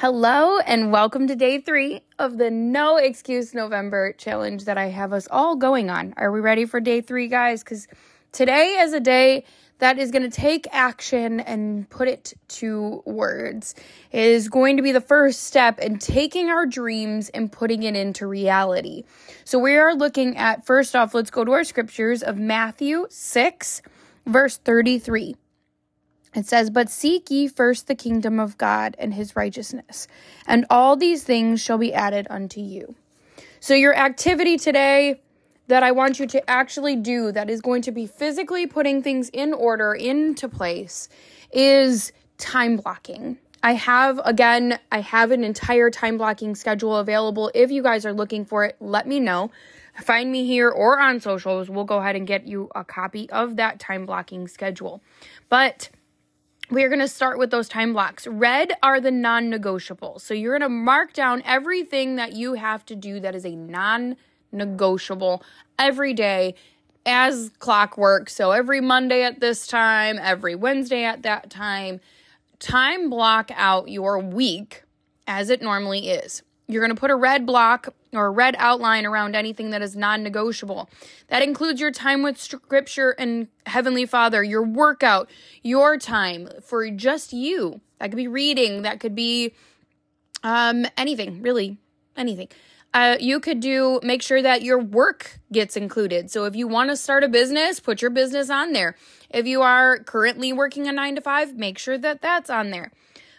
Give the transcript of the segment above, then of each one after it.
Hello, and welcome to day three of the No Excuse November challenge that I have us all going on. Are we ready for day three, guys? Because today is a day that is going to take action and put it to words. It is going to be the first step in taking our dreams and putting it into reality. So we are looking at, first off, let's go to our scriptures of Matthew 6, verse 33. It says, But seek ye first the kingdom of God and his righteousness, and all these things shall be added unto you. So, your activity today that I want you to actually do that is going to be physically putting things in order, into place, is time blocking. I have, again, I have an entire time blocking schedule available. If you guys are looking for it, let me know. Find me here or on socials. We'll go ahead and get you a copy of that time blocking schedule. But we are going to start with those time blocks. Red are the non negotiables. So you're going to mark down everything that you have to do that is a non negotiable every day as clockwork. So every Monday at this time, every Wednesday at that time. Time block out your week as it normally is. You're going to put a red block or a red outline around anything that is non negotiable. That includes your time with Scripture and Heavenly Father, your workout, your time for just you. That could be reading, that could be um, anything, really, anything. Uh, you could do make sure that your work gets included. So if you want to start a business, put your business on there. If you are currently working a nine to five, make sure that that's on there.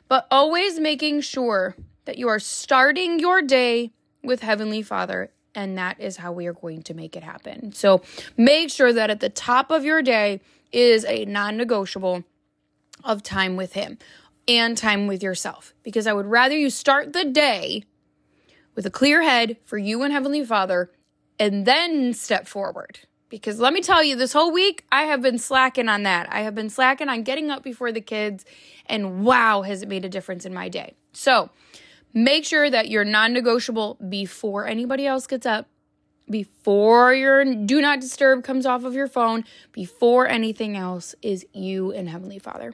But always making sure that you are starting your day with Heavenly Father, and that is how we are going to make it happen. So make sure that at the top of your day is a non negotiable of time with Him and time with yourself, because I would rather you start the day with a clear head for you and Heavenly Father and then step forward. Because let me tell you, this whole week I have been slacking on that. I have been slacking on getting up before the kids, and wow, has it made a difference in my day. So, Make sure that you're non negotiable before anybody else gets up, before your do not disturb comes off of your phone, before anything else is you and Heavenly Father.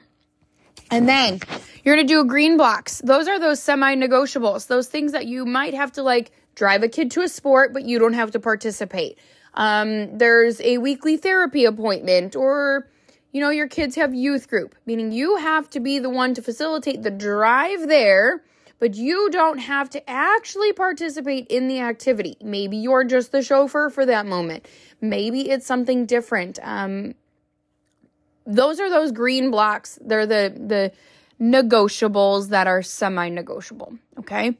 And then you're going to do a green blocks. Those are those semi negotiables, those things that you might have to like drive a kid to a sport, but you don't have to participate. Um, there's a weekly therapy appointment, or, you know, your kids have youth group, meaning you have to be the one to facilitate the drive there but you don't have to actually participate in the activity. Maybe you're just the chauffeur for that moment. Maybe it's something different. Um, those are those green blocks. They're the the negotiables that are semi-negotiable, okay?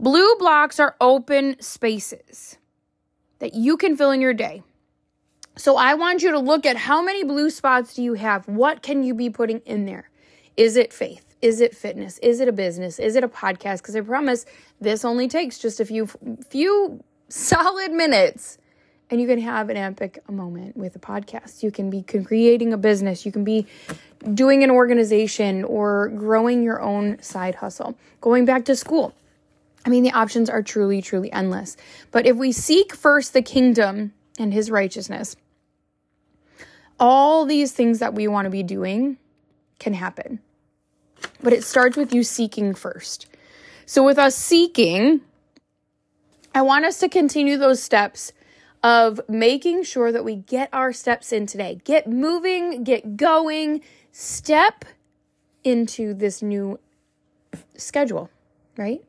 Blue blocks are open spaces that you can fill in your day. So I want you to look at how many blue spots do you have? What can you be putting in there? Is it faith? Is it fitness? Is it a business? Is it a podcast? Because I promise this only takes just a few few solid minutes and you can have an epic moment with a podcast. You can be creating a business, you can be doing an organization or growing your own side hustle, going back to school. I mean, the options are truly, truly endless. But if we seek first the kingdom and his righteousness, all these things that we want to be doing can happen. But it starts with you seeking first. So, with us seeking, I want us to continue those steps of making sure that we get our steps in today. Get moving, get going, step into this new schedule, right?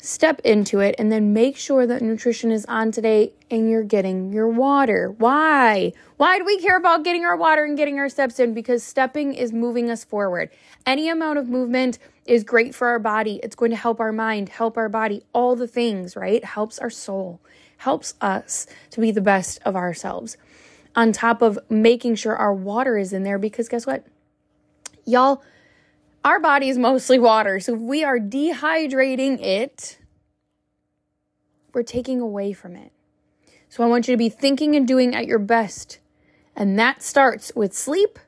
Step into it and then make sure that nutrition is on today and you're getting your water. Why? Why do we care about getting our water and getting our steps in? Because stepping is moving us forward. Any amount of movement is great for our body. It's going to help our mind, help our body, all the things, right? Helps our soul, helps us to be the best of ourselves. On top of making sure our water is in there, because guess what? Y'all, our body is mostly water. So if we are dehydrating it, we're taking away from it. So I want you to be thinking and doing at your best. And that starts with sleep.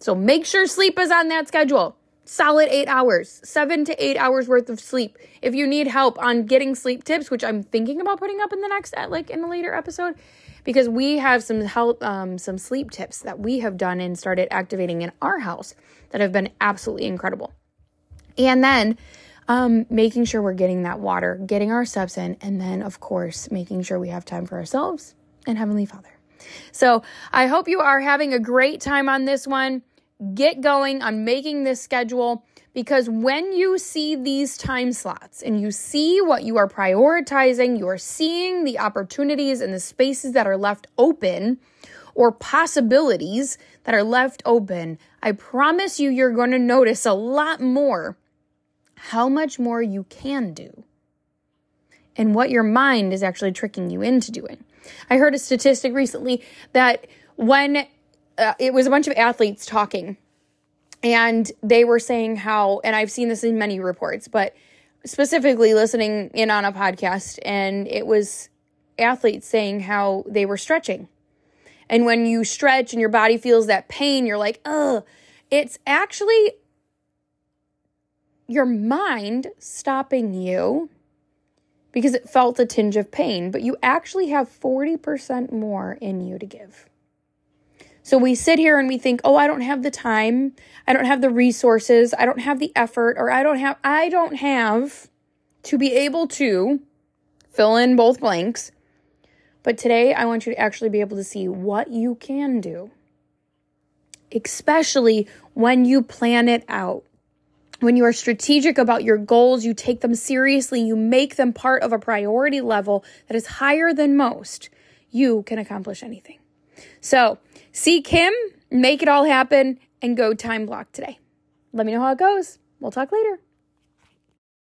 So make sure sleep is on that schedule. Solid eight hours, seven to eight hours worth of sleep. If you need help on getting sleep tips, which I'm thinking about putting up in the next, like in a later episode, because we have some help, um, some sleep tips that we have done and started activating in our house that have been absolutely incredible. And then um, making sure we're getting that water, getting our steps in, and then, of course, making sure we have time for ourselves and Heavenly Father. So I hope you are having a great time on this one. Get going on making this schedule because when you see these time slots and you see what you are prioritizing, you are seeing the opportunities and the spaces that are left open or possibilities that are left open. I promise you, you're going to notice a lot more how much more you can do and what your mind is actually tricking you into doing. I heard a statistic recently that when uh, it was a bunch of athletes talking, and they were saying how, and I've seen this in many reports, but specifically listening in on a podcast, and it was athletes saying how they were stretching. And when you stretch and your body feels that pain, you're like, ugh. It's actually your mind stopping you because it felt a tinge of pain, but you actually have 40% more in you to give. So we sit here and we think, "Oh, I don't have the time. I don't have the resources. I don't have the effort or I don't have I don't have to be able to fill in both blanks." But today I want you to actually be able to see what you can do. Especially when you plan it out. When you are strategic about your goals, you take them seriously, you make them part of a priority level that is higher than most, you can accomplish anything. So, seek Him, make it all happen, and go time block today. Let me know how it goes. We'll talk later.